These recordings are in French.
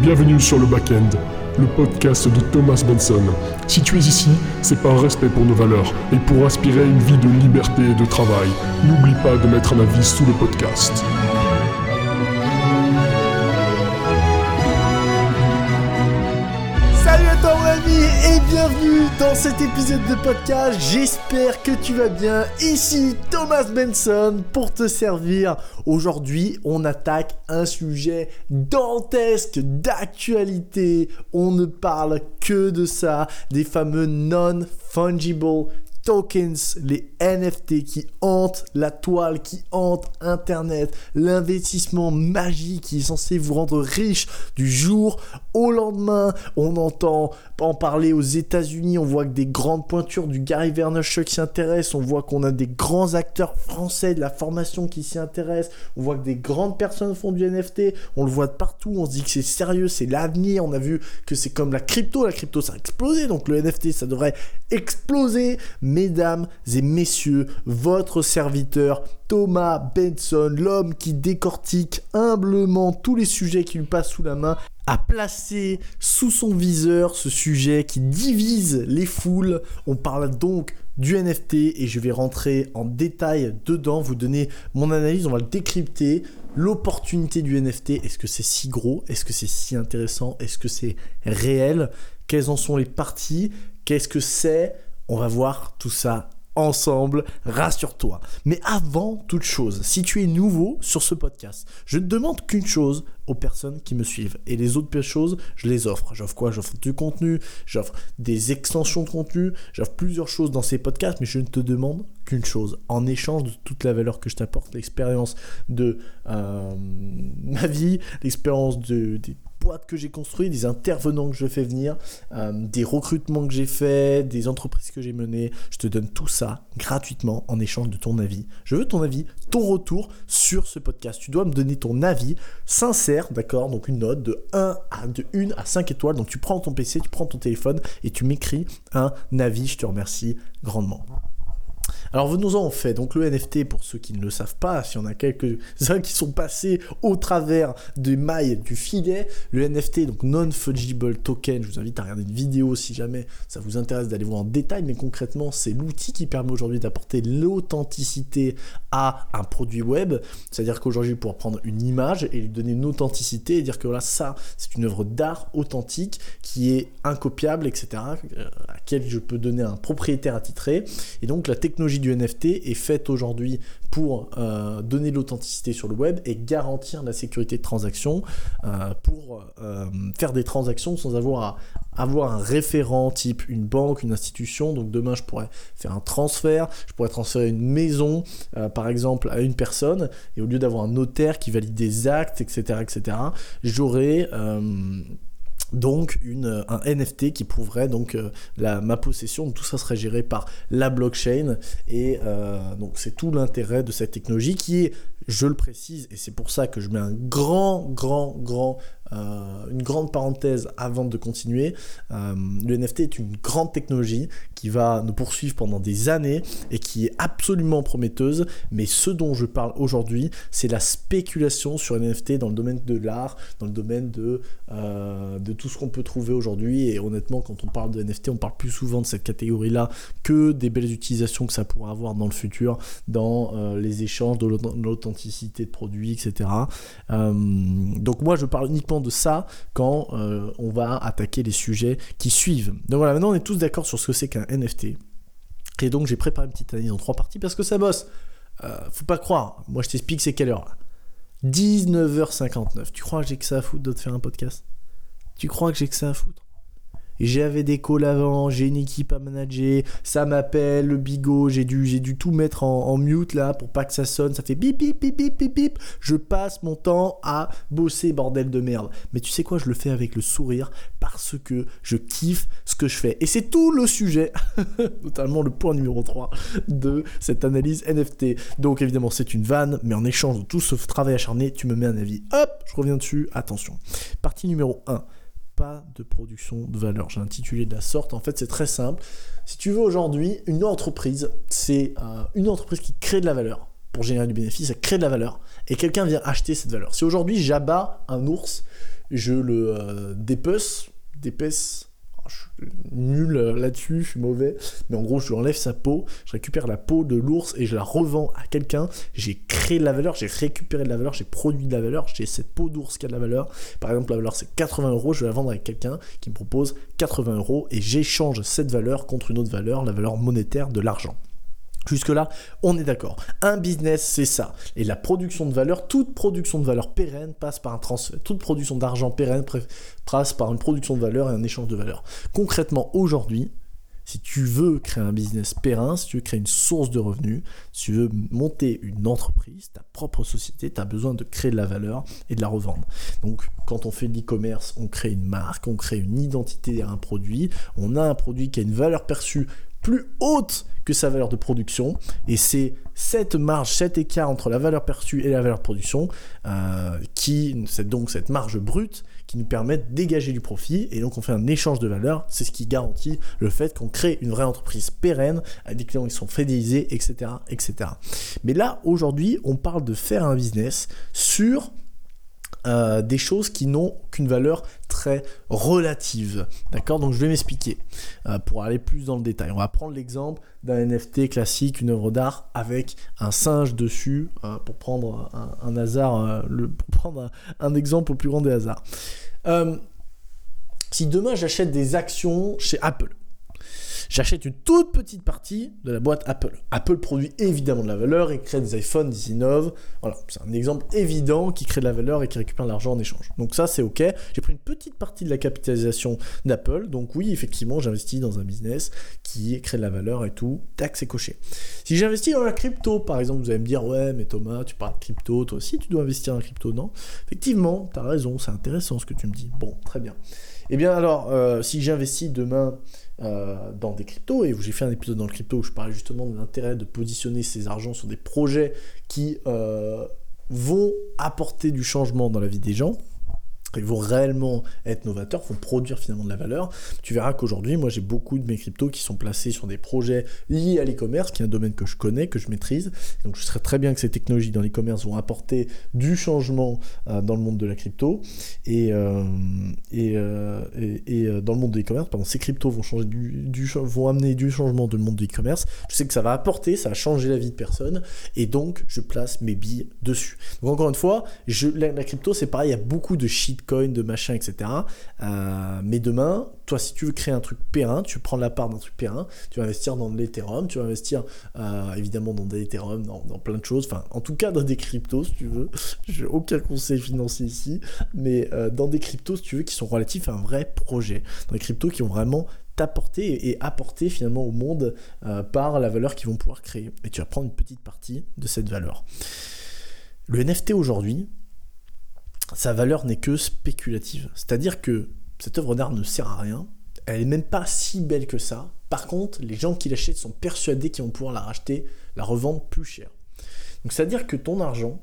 Bienvenue sur le Backend, le podcast de Thomas Benson. Si tu es ici, c'est par respect pour nos valeurs et pour aspirer une vie de liberté et de travail. N'oublie pas de mettre un avis sous le podcast. Bienvenue dans cet épisode de podcast. J'espère que tu vas bien. Ici Thomas Benson pour te servir. Aujourd'hui, on attaque un sujet dantesque d'actualité. On ne parle que de ça, des fameux non-fungible tokens, les NFT qui hantent la toile, qui hantent Internet, l'investissement magique qui est censé vous rendre riche du jour au lendemain. On entend en parler aux États-Unis, on voit que des grandes pointures du Gary Vaynerchuk s'y intéressent, on voit qu'on a des grands acteurs français de la formation qui s'y intéressent, on voit que des grandes personnes font du NFT, on le voit de partout, on se dit que c'est sérieux, c'est l'avenir, on a vu que c'est comme la crypto, la crypto ça a explosé, donc le NFT ça devrait exploser. Mesdames et messieurs, votre serviteur Thomas Benson, l'homme qui décortique humblement tous les sujets qui lui passent sous la main, a placé sous son viseur ce sujet qui divise les foules. On parle donc du NFT et je vais rentrer en détail dedans, vous donner mon analyse, on va le décrypter. L'opportunité du NFT, est-ce que c'est si gros? Est-ce que c'est si intéressant? Est-ce que c'est réel? Quelles en sont les parties? Qu'est-ce que c'est On va voir tout ça ensemble, rassure-toi. Mais avant toute chose, si tu es nouveau sur ce podcast, je ne demande qu'une chose aux personnes qui me suivent. Et les autres choses, je les offre. J'offre quoi? J'offre du contenu, j'offre des extensions de contenu, j'offre plusieurs choses dans ces podcasts, mais je ne te demande qu'une chose. En échange de toute la valeur que je t'apporte, l'expérience de euh, ma vie, l'expérience de, des que j'ai construites, des intervenants que je fais venir, euh, des recrutements que j'ai faits, des entreprises que j'ai menées. Je te donne tout ça gratuitement en échange de ton avis. Je veux ton avis, ton retour sur ce podcast. Tu dois me donner ton avis sincère, d'accord? Donc une note de 1 à de 1 à 5 étoiles. Donc tu prends ton PC, tu prends ton téléphone et tu m'écris un avis. Je te remercie grandement. Alors venons-en en fait. Donc le NFT, pour ceux qui ne le savent pas, s'il y en a quelques-uns qui sont passés au travers des mailles du filet, le NFT, donc non-fungible token, je vous invite à regarder une vidéo si jamais ça vous intéresse d'aller voir en détail, mais concrètement, c'est l'outil qui permet aujourd'hui d'apporter l'authenticité à un produit web. C'est-à-dire qu'aujourd'hui, pour prendre une image et lui donner une authenticité et dire que voilà, ça, c'est une œuvre d'art authentique qui est incopiable, etc., euh, à laquelle je peux donner un propriétaire attitré. Et donc la technologie du NFT est faite aujourd'hui pour euh, donner l'authenticité sur le web et garantir la sécurité de transaction euh, pour euh, faire des transactions sans avoir à avoir un référent type une banque, une institution. Donc demain, je pourrais faire un transfert, je pourrais transférer une maison, par exemple, à une personne, et au lieu d'avoir un notaire qui valide des actes, etc., etc., j'aurais donc une, un NFT qui prouverait donc euh, la, ma possession. tout ça serait géré par la blockchain et euh, donc c'est tout l'intérêt de cette technologie qui est, je le précise, et c'est pour ça que je mets un grand, grand, grand euh, une grande parenthèse avant de continuer. Euh, le NFT est une grande technologie qui va nous poursuivre pendant des années et qui est absolument prometteuse. Mais ce dont je parle aujourd'hui, c'est la spéculation sur les NFT dans le domaine de l'art, dans le domaine de, euh, de tout ce qu'on peut trouver aujourd'hui. Et honnêtement, quand on parle de NFT, on parle plus souvent de cette catégorie-là que des belles utilisations que ça pourra avoir dans le futur, dans les échanges, de l'authenticité de produits, etc. donc moi, je parle uniquement de ça quand euh, on va attaquer les sujets qui suivent. Donc voilà, maintenant on est tous d'accord sur ce que c'est qu'un NFT. Et donc j'ai préparé une petite analyse en trois parties parce que ça bosse. Euh, faut pas croire. Moi je t'explique c'est quelle heure 19h59. Tu crois que j'ai que ça à foutre de te faire un podcast? Tu crois que j'ai que ça à foutre? J'avais des calls avant, j'ai une équipe à manager, ça m'appelle, le bigot, j'ai dû, dû tout mettre en, mute là pour pas que ça sonne, ça fait bip bip bip bip bip bip. Je passe mon temps à bosser, bordel de merde. Mais tu sais quoi, je le fais avec le sourire parce que je kiffe ce que je fais. Et c'est tout le sujet, notamment le point numéro 3 de cette analyse NFT. Donc évidemment, c'est une vanne, mais en échange de tout ce travail acharné, tu me mets un avis. Hop, je reviens dessus, attention. Partie numéro 1 pas de production de valeur. J'ai intitulé de la sorte. En fait, c'est très simple. Si tu veux aujourd'hui, une entreprise, c'est euh, une entreprise qui crée de la valeur pour générer du bénéfice, elle crée de la valeur et quelqu'un vient acheter cette valeur. Si aujourd'hui j'abats un ours, je le euh, dépece, d'épaisse. Je suis nul là-dessus, je suis mauvais. Mais en gros, je lui enlève sa peau, je récupère la peau de l'ours et je la revends à quelqu'un. J'ai créé de la valeur, j'ai récupéré de la valeur, j'ai produit de la valeur, j'ai cette peau d'ours qui a de la valeur. Par exemple, la valeur c'est 80 euros, je vais la vendre avec quelqu'un qui me propose 80 euros et j'échange cette valeur contre une autre valeur, la valeur monétaire de l'argent. Jusque-là, on est d'accord. Un business, c'est ça. Et la production de valeur, toute production de valeur pérenne passe par un transfert. Toute production d'argent pérenne passe par une production de valeur et un échange de valeur. Concrètement, aujourd'hui, si tu veux créer un business pérenne, si tu veux créer une source de revenus, si tu veux monter une entreprise, ta propre société, tu as besoin de créer de la valeur et de la revendre. Donc, quand on fait de l'e-commerce, on crée une marque, on crée une identité à un produit, on a un produit qui a une valeur perçue plus haute que sa valeur de production. Et c'est cette marge, cet écart entre la valeur perçue et la valeur de production, euh, qui, c'est donc cette marge brute qui nous permet de dégager du profit. Et donc on fait un échange de valeur. C'est ce qui garantit le fait qu'on crée une vraie entreprise pérenne, avec des clients qui sont fidélisés, etc. etc. Mais là, aujourd'hui, on parle de faire un business sur euh, des choses qui n'ont qu'une valeur très relative. D'accord? Donc je vais m'expliquer euh, pour aller plus dans le détail. On va prendre l'exemple d'un NFT classique, une œuvre d'art avec un singe dessus, euh, pour prendre un, hasard, le, pour prendre un, exemple au plus grand des hasards. si demain j'achète des actions chez Apple, J'achète une toute petite partie de la boîte Apple. Apple produit évidemment de la valeur, et crée des iPhones, ils innovent. Voilà, c'est un exemple évident qui crée de la valeur et qui récupère de l'argent en échange. Donc ça, c'est OK. J'ai pris une petite partie de la capitalisation d'Apple. Donc oui, effectivement, j'investis dans un business qui crée de la valeur et tout. Tac, c'est coché. Si j'investis dans la crypto, par exemple, vous allez me dire, ouais, mais Thomas, tu parles de crypto, toi aussi, tu dois investir dans la crypto, non? Effectivement, tu as raison, c'est intéressant ce que tu me dis. Bon, très bien. Eh bien alors, euh, si j'investis demain euh, dans des cryptos, et j'ai fait un épisode dans le crypto où je parlais justement de l'intérêt de positionner ces argents sur des projets qui euh, vont apporter du changement dans la vie des gens, ils vont réellement être novateurs, vont produire finalement de la valeur. Tu verras qu'aujourd'hui, moi j'ai beaucoup de mes cryptos qui sont placés sur des projets liés à l'e-commerce, qui est un domaine que je connais, que je maîtrise. Donc je serais très bien que ces technologies dans l'e-commerce vont apporter du changement euh, dans le monde de la crypto. Et, euh, euh, et, et, dans le monde de l'e-commerce, pardon, ces cryptos vont, amener du changement dans le monde de l'e-commerce. Je sais que ça va apporter, ça va changer la vie de personne. Et donc je place mes billes dessus. Donc encore une fois, je, la, la crypto c'est pareil, il y a beaucoup de shit De machin, etc. Euh, mais demain, toi, si tu veux créer un truc périn, tu prends la part d'un truc périn, tu vas investir dans de l'Ethereum, tu vas investir euh, évidemment dans des Ethereum, dans, plein de choses, enfin, en tout cas dans des cryptos, si tu veux. J'ai aucun conseil financier ici, mais euh, dans des cryptos, si tu veux, qui sont relatifs à un vrai projet. Dans des cryptos qui ont vraiment t'apporter et apporter finalement au monde par la valeur qu'ils vont pouvoir créer. Et tu vas prendre une petite partie de cette valeur. Le NFT aujourd'hui, sa valeur n'est que spéculative. C'est-à-dire que cette œuvre d'art ne sert à rien, elle n'est même pas si belle que ça. Par contre, les gens qui l'achètent sont persuadés qu'ils vont pouvoir la racheter, la revendre plus cher. Donc c'est-à-dire que ton argent,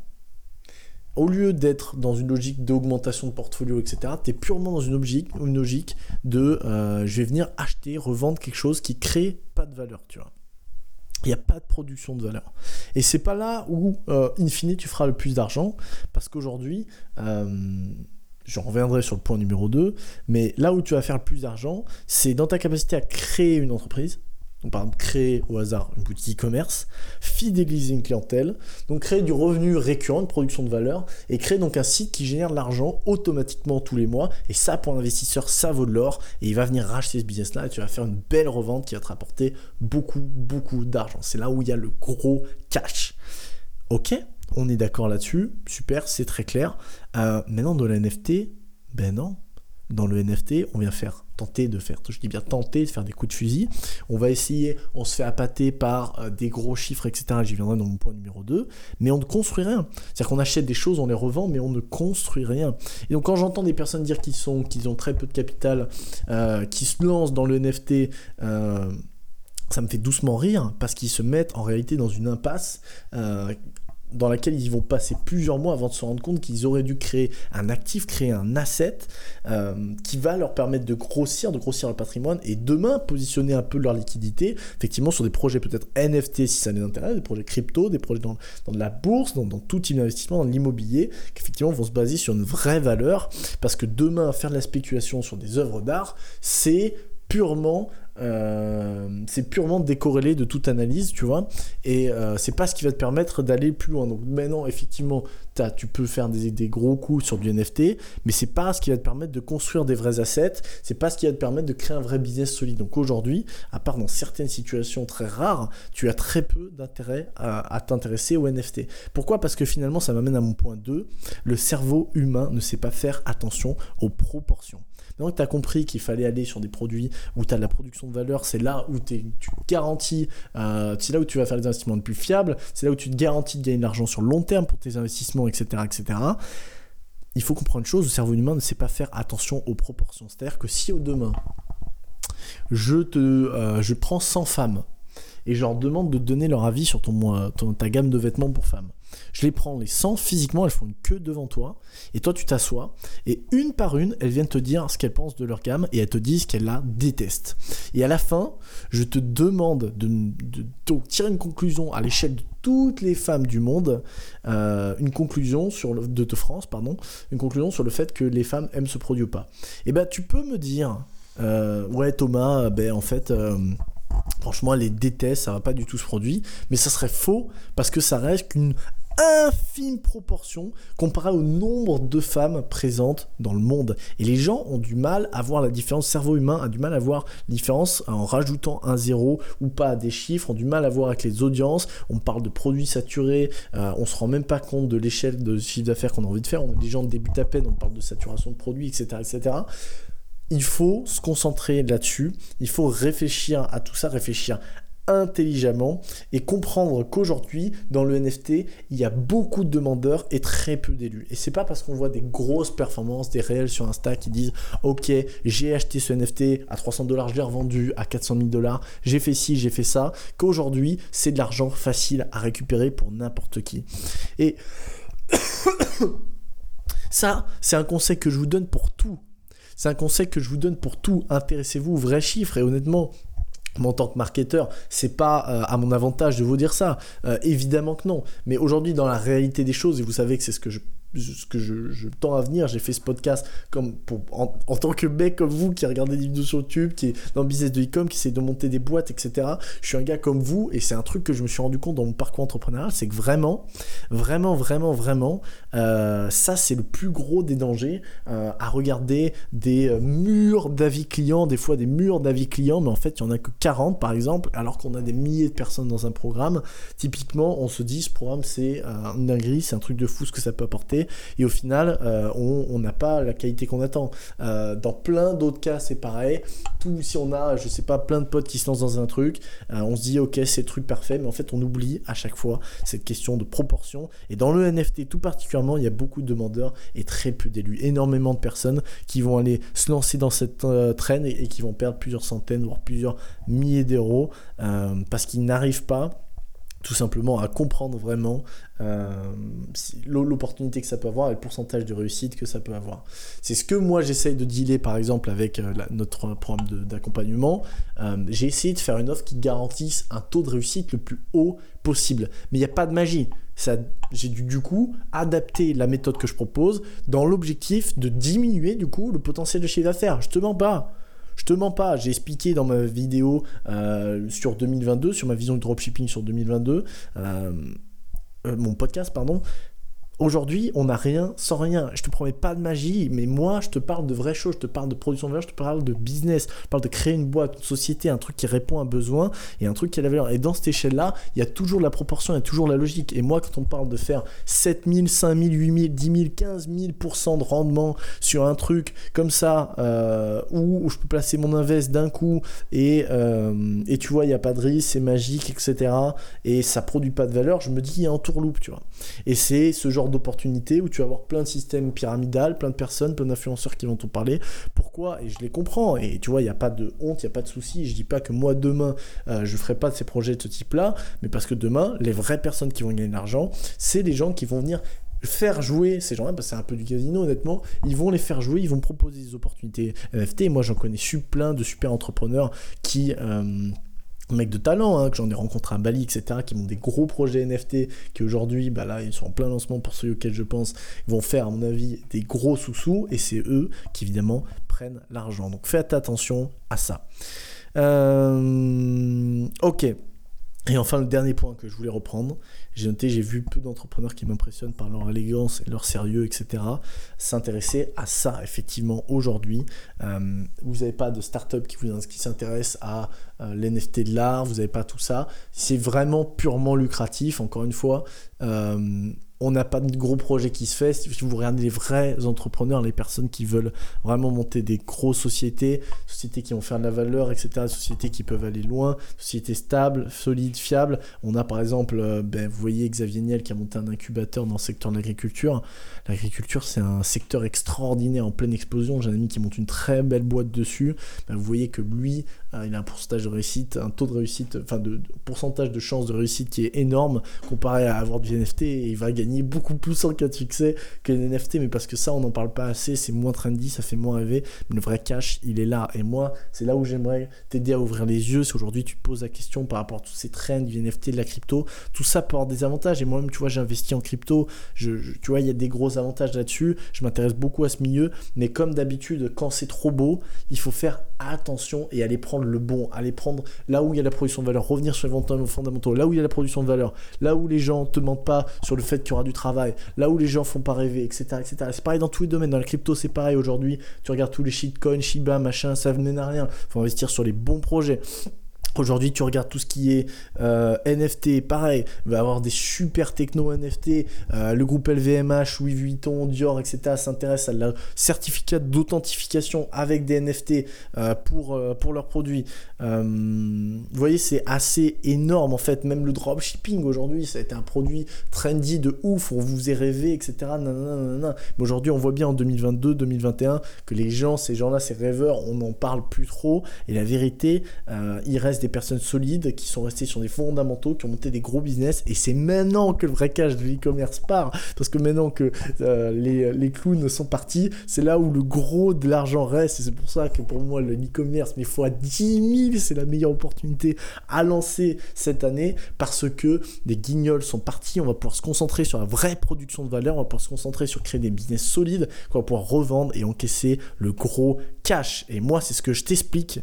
au lieu d'être dans une logique d'augmentation de portfolio, etc., tu es purement dans une logique, une logique de euh, je vais venir acheter, revendre quelque chose qui crée pas de valeur, tu vois il n'y a pas de production de valeur. Et c'est pas là où, euh, in fine, tu feras le plus d'argent, parce qu'aujourd'hui, euh, j'en reviendrai sur le point numéro 2, mais là où tu vas faire le plus d'argent, c'est dans ta capacité à créer une entreprise, donc par exemple créer au hasard une boutique e-commerce, fidéliser une clientèle, donc créer du revenu récurrent, une production de valeur, et créer donc un site qui génère de l'argent automatiquement tous les mois, et ça pour l'investisseur ça vaut de l'or, et il va venir racheter ce business-là, et tu vas faire une belle revente qui va te rapporter beaucoup, beaucoup d'argent. C'est là où il y a le gros cash. Ok, on est d'accord là-dessus, super, c'est très clair. Euh, maintenant dans le NFT, ben non, dans le NFT, on vient faire tenter de faire, je dis bien tenter de faire des coups de fusil. On va essayer, on se fait appâter par euh, des gros chiffres, etc. J'y viendrai dans mon point numéro 2, mais on ne construit rien. C'est-à-dire qu'on achète des choses, on les revend, mais on ne construit rien. Et donc quand j'entends des personnes dire qu'ils sont, qu'ils ont très peu de capital, euh, qui se lancent dans le NFT, euh, ça me fait doucement rire parce qu'ils se mettent en réalité dans une impasse dans laquelle ils vont passer plusieurs mois avant de se rendre compte qu'ils auraient dû créer un actif, créer un asset euh, qui va leur permettre de grossir, de grossir leur patrimoine et demain positionner un peu leur liquidité, effectivement sur des projets peut-être NFT si ça les intéresse, des projets crypto, des projets dans, dans de la bourse, dans, dans tout type d'investissement, dans l'immobilier, qui effectivement vont se baser sur une vraie valeur, parce que demain faire de la spéculation sur des œuvres d'art, c'est purement euh, c'est purement décorrélé de toute analyse, tu vois, et euh, c'est pas ce qui va te permettre d'aller plus loin. Donc maintenant, effectivement, tu peux faire des, des, gros coups sur du NFT, mais c'est pas ce qui va te permettre de construire des vrais assets, c'est pas ce qui va te permettre de créer un vrai business solide. Donc aujourd'hui, à part dans certaines situations très rares, tu as très peu d'intérêt à, t'intéresser au NFT. Pourquoi? Parce que finalement, ça m'amène à mon point 2, le cerveau humain ne sait pas faire attention aux proportions. Maintenant que tu as compris qu'il fallait aller sur des produits où tu as de la production de valeur, c'est là où tu garantis, euh, c'est là où tu vas faire les investissements les plus fiables, c'est là où tu te garantis de gagner de l'argent sur le long terme pour tes investissements, etc. etc. Il faut comprendre une chose, le cerveau humain ne sait pas faire attention aux proportions. C'est-à-dire que si au demain, je, te, euh, je prends 100 femmes et je leur demande de donner leur avis sur ton, ton, ta gamme de vêtements pour femmes, je les prends les 100 physiquement, elles font une queue devant toi, et toi tu t'assois, et une par une, elles viennent te dire ce qu'elles pensent de leur gamme, et elles te disent qu'elles la détestent. Et à la fin, je te demande de, tirer une conclusion à l'échelle de toutes les femmes du monde, euh, une conclusion sur le, de, France, pardon, une conclusion sur le fait que les femmes aiment ce produit ou pas. Et eh ben tu peux me dire, euh, ouais Thomas, ben en fait. Euh, franchement, elle les déteste, ça va pas du tout ce produit, mais ça serait faux parce que ça reste qu'une infime proportion comparé au nombre de femmes présentes dans le monde. Et les gens ont du mal à voir la différence, le cerveau humain a du mal à voir la différence en rajoutant un zéro ou pas à des chiffres, ont du mal à voir avec les audiences, on parle de produits saturés, euh, on se rend même pas compte de l'échelle de chiffre d'affaires qu'on a envie de faire, on a des gens débutent à peine, on parle de saturation de produits, etc. etc il faut se concentrer là-dessus, il faut réfléchir à tout ça, réfléchir intelligemment et comprendre qu'aujourd'hui dans le NFT il y a beaucoup de demandeurs et très peu d'élus. Et c'est pas parce qu'on voit des grosses performances des réels sur Insta qui disent ok j'ai acheté ce NFT à 300 dollars je l'ai revendu à 400 000 dollars j'ai fait ci j'ai fait ça qu'aujourd'hui c'est de l'argent facile à récupérer pour n'importe qui. Et ça c'est un conseil que je vous donne pour tout. C'est un conseil que je vous donne pour tout. Intéressez-vous aux vrais chiffres et honnêtement, en tant que marketeur, c'est pas euh, à mon avantage de vous dire ça. Euh, évidemment que non. Mais aujourd'hui, dans la réalité des choses, et vous savez que c'est ce que je ce que je, tends à venir, j'ai fait ce podcast comme pour, en, tant que mec comme vous qui regardez des vidéos sur YouTube, qui est dans le business de e-com, qui essaie de monter des boîtes, etc. Je suis un gars comme vous et c'est un truc que je me suis rendu compte dans mon parcours entrepreneurial, c'est que vraiment, vraiment, vraiment, vraiment, euh, ça c'est le plus gros des dangers euh, à regarder des euh, murs d'avis clients, des fois des murs d'avis clients, mais en fait il y en a que 40 par exemple, alors qu'on a des milliers de personnes dans un programme. Typiquement, on se dit ce programme c'est une dinguerie, c'est un truc de fou ce que ça peut apporter et au final on n'a pas la qualité qu'on attend. Dans plein d'autres cas c'est pareil. Tout si on a je sais pas plein de potes qui se lancent dans un truc, on se dit ok c'est le truc parfait, mais en fait on oublie à chaque fois cette question de proportion. Et dans le NFT tout particulièrement il y a beaucoup de demandeurs et très peu d'élus, énormément de personnes qui vont aller se lancer dans cette traîne et, qui vont perdre plusieurs centaines voire plusieurs milliers d'euros parce qu'ils n'arrivent pas tout simplement à comprendre vraiment euh, l'opportunité que ça peut avoir et le pourcentage de réussite que ça peut avoir. C'est ce que moi j'essaye de dealer par exemple avec euh, notre programme d'accompagnement. Euh, j'ai essayé de faire une offre qui garantisse un taux de réussite le plus haut possible. Mais il n'y a pas de magie. J'ai dû du coup adapter la méthode que je propose dans l'objectif de diminuer du coup le potentiel de chiffre d'affaires. Je te mens pas. Je te mens pas, j'ai expliqué dans ma vidéo euh, sur 2022, sur ma vision de dropshipping sur 2022, euh, euh, mon podcast, pardon, Aujourd'hui, on n'a rien sans rien. Je te promets pas de magie, mais moi, je te parle de vraies choses. Je te parle de production de valeur, je te parle de business. Je parle de créer une boîte, une société, un truc qui répond à un besoin et un truc qui a la valeur. Et dans cette échelle-là, il y a toujours la proportion, il y a toujours la logique. Et moi, quand on parle de faire 7000, 5000, 8000, 10 000, 15 000% de rendement sur un truc comme ça, euh, où, je peux placer mon invest d'un coup et, euh, et tu vois, il n'y a pas de risque, c'est magique, etc. Et ça produit pas de valeur, je me dis, il y a un tourloupe, tu vois. Et c'est ce genre genre d'opportunité où tu vas avoir plein de systèmes pyramidales, plein de personnes, plein d'influenceurs qui vont t'en parler. Pourquoi? Et je les comprends. Et tu vois, il n'y a pas de honte, il n'y a pas de souci. Je dis pas que moi, demain, euh, je ferai pas de ces projets de ce type-là, mais parce que demain, les vraies personnes qui vont gagner de l'argent, c'est les gens qui vont venir faire jouer ces gens-là, que c'est un peu du casino honnêtement, ils vont les faire jouer, ils vont proposer des opportunités NFT. moi j'en connais plein de super entrepreneurs qui... Euh, mecs de talent, hein, que j'en ai rencontré à Bali, etc., qui ont des gros projets NFT, qui aujourd'hui, bah là, ils sont en plein lancement pour ceux auxquels je pense, vont faire, à mon avis, des gros sous-sous, et c'est eux qui, évidemment, prennent l'argent. Donc faites attention à ça. Euh, ok. Et enfin, le dernier point que je voulais reprendre, j'ai noté, j'ai vu peu d'entrepreneurs qui m'impressionnent par leur élégance et leur sérieux, etc. S'intéresser à ça, effectivement, aujourd'hui. Euh, vous n'avez pas de start-up qui, vous, qui s'intéresse à euh, l'NFT de l'art, vous n'avez pas tout ça. C'est vraiment purement lucratif, encore une fois. Euh, on n'a pas de gros projets qui se fait. Si vous regardez les vrais entrepreneurs, les personnes qui veulent vraiment monter des grosses sociétés, sociétés qui vont faire de la valeur, etc., sociétés qui peuvent aller loin, sociétés stables, solides, fiables. On a par exemple, euh, ben, vous voyez Xavier Niel qui a monté un incubateur dans le secteur de l'agriculture. L'agriculture, c'est un secteur extraordinaire en pleine explosion. J'ai un ami qui monte une très belle boîte dessus. Ben, vous voyez que lui, il a un pourcentage de réussite, un taux de réussite, enfin de, pourcentage de chance de réussite qui est énorme comparé à avoir du NFT et il va gagner beaucoup plus en cas de succès que les NFT, mais parce que ça, on n'en parle pas assez, c'est moins trendy, ça fait moins rêver, mais le vrai cash, il est là. Et moi, c'est là où j'aimerais t'aider à ouvrir les yeux, c'est aujourd'hui tu te poses la question par rapport à tous ces trends du NFT, de la crypto, tout ça avoir des avantages. Et moi-même, tu vois, j'ai investi en crypto, tu vois, il y a des gros avantages là-dessus, je m'intéresse beaucoup à ce milieu, mais comme d'habitude, quand c'est trop beau, il faut faire attention et aller prendre le bon, aller prendre là où il y a la production de valeur, revenir sur les fondamentaux, là où il y a la production de valeur, là où les gens te mentent pas sur le fait qu'il y aura du travail, là où les gens font pas rêver, etc. etc. C'est pareil dans tous les domaines, dans la crypto c'est pareil aujourd'hui, tu regardes tous les shitcoins, Shiba, machin, ça ne mène à rien, faut investir sur les bons projets. Aujourd'hui, tu regardes tout ce qui est euh, NFT, pareil, va avoir des super techno NFT. Euh, le groupe LVMH, Louis Vuitton, Dior, etc. s'intéresse à la certificat d'authentification avec des NFT euh, pour, pour leurs produits. vous voyez, c'est assez énorme en fait. Même le dropshipping aujourd'hui, ça a été un produit trendy de ouf. On vous est rêvé, etc. Mais aujourd'hui, on voit bien en 2022, 2021 que les gens, ces gens-là, ces rêveurs, on n'en parle plus trop. Et la vérité, il reste des personnes solides qui sont restées sur des fondamentaux, qui ont monté des gros business. Et c'est maintenant que le vrai cash de l'e-commerce part. Parce que maintenant que euh, les, clowns sont partis, c'est là où le gros de l'argent reste. Et c'est pour ça que pour moi, le e-commerce, mais fois 10 000, c'est la meilleure opportunité à lancer cette année. Parce que les guignols sont partis. On va pouvoir se concentrer sur la vraie production de valeur. On va pouvoir se concentrer sur créer des business solides qu'on va pouvoir revendre et encaisser le gros cash. Et moi, c'est ce que je t'explique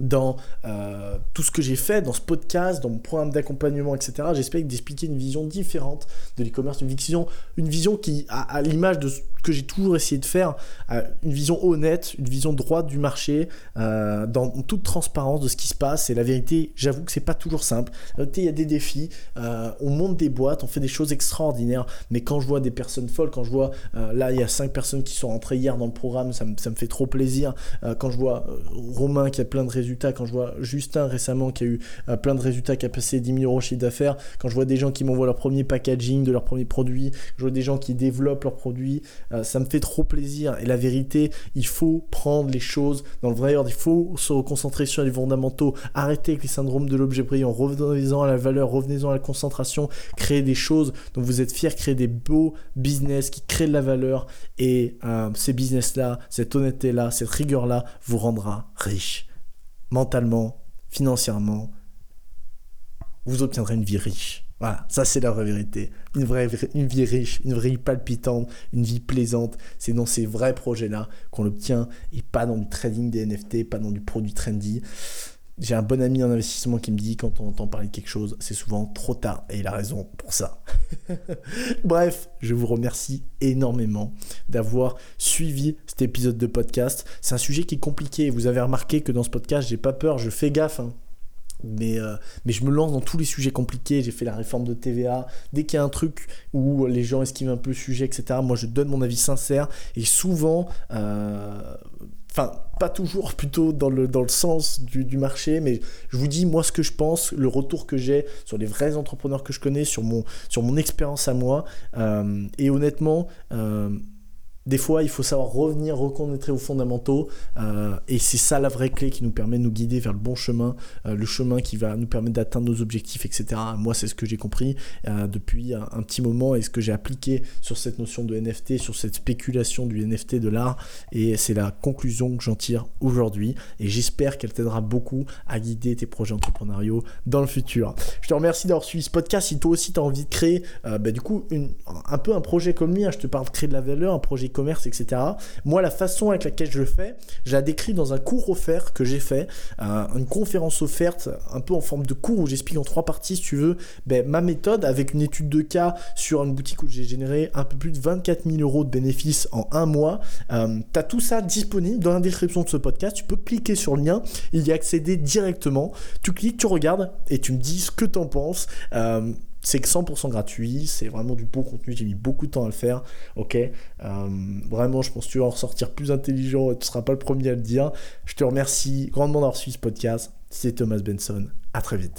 dans euh, tout ce que j'ai fait, dans ce podcast, dans mon programme d'accompagnement, etc. J'espère d'expliquer une vision différente de l'e-commerce, une vision, une vision qui, à, l'image de que j'ai toujours essayé de faire, euh, une vision honnête, une vision droite du marché, euh, dans toute transparence de ce qui se passe. Et la vérité, j'avoue que c'est pas toujours simple. Vérité, il y a des défis. Euh, on monte des boîtes, on fait des choses extraordinaires. Mais quand je vois des personnes folles, quand je vois, là, il y a cinq personnes qui sont rentrées hier dans le programme, ça me, fait trop plaisir. quand je vois Romain qui a plein de résultats, quand je vois Justin récemment qui a eu plein de résultats, qui a passé 10 000 euros chiffre d'affaires, quand je vois des gens qui m'envoient leur premier packaging de leurs premiers produits, je vois des gens qui développent leurs produits, euh, ça me fait trop plaisir. Et la vérité, il faut prendre les choses dans le vrai ordre. Il faut se concentrer sur les fondamentaux. Arrêter avec les syndromes de l'objet brillant. Revenez-en à la valeur, revenez-en à la concentration. Créer des choses dont vous êtes fiers, créer des beaux business qui créent de la valeur. Et euh, ces business-là, cette honnêteté-là, cette rigueur-là vous rendra riche. Mentalement, financièrement, vous obtiendrez une vie riche. Voilà, ça c'est la vraie vérité. Une vraie une vie riche, une vie palpitante, une vie plaisante. C'est dans ces vrais projets-là qu'on l'obtient et pas dans du trading des NFT, pas dans du produit trendy. J'ai un bon ami en investissement qui me dit quand on entend parler de quelque chose, c'est souvent trop tard et il a raison pour ça. Bref, je vous remercie énormément d'avoir suivi cet épisode de podcast. C'est un sujet qui est compliqué. Vous avez remarqué que dans ce podcast, j'ai pas peur, je fais gaffe. Hein. Mais, euh, mais je me lance dans tous les sujets compliqués. J'ai fait la réforme de TVA. Dès qu'il y a un truc où les gens esquivent un peu le sujet, etc., moi je donne mon avis sincère. Et souvent, euh, Enfin, pas toujours plutôt dans le, dans le sens du, marché, mais je vous dis, moi, ce que je pense, le retour que j'ai sur les vrais entrepreneurs que je connais, sur mon, sur mon expérience à moi. Euh, et honnêtement, des fois, il faut savoir revenir, reconnaître aux fondamentaux. Euh, et c'est ça la vraie clé qui nous permet de nous guider vers le bon chemin, euh, le chemin qui va nous permettre d'atteindre nos objectifs, etc. Moi, c'est ce que j'ai compris euh, depuis un, petit moment et ce que j'ai appliqué sur cette notion de NFT, sur cette spéculation du NFT de l'art. Et c'est la conclusion que j'en tire aujourd'hui. Et j'espère qu'elle t'aidera beaucoup à guider tes projets entrepreneuriaux dans le futur. Je te remercie d'avoir suivi ce podcast. Si toi aussi tu as envie de créer, bah, du coup, un peu un projet comme lui, hein, je te parle de créer de la valeur, un projet commerce, etc. Moi, la façon avec laquelle je le fais, j'ai décrit dans un cours offert que j'ai fait, euh, une conférence offerte, un peu en forme de cours où j'explique en trois parties, si tu veux, ben, ma méthode avec une étude de cas sur une boutique où j'ai généré un peu plus de 24 000 euros de bénéfices en un mois. Euh, tu as tout ça disponible dans la description de ce podcast. Tu peux cliquer sur le lien, il y accéder directement. Tu cliques, tu regardes et tu me dis ce que tu en penses. Euh, c'est que 100% gratuit, c'est vraiment du beau contenu, j'ai mis beaucoup de temps à le faire, ok euh, Vraiment, je pense que tu vas en ressortir plus intelligent et tu ne seras pas le premier à le dire. Je te remercie grandement d'avoir suivi ce podcast. C'est Thomas Benson, à très vite.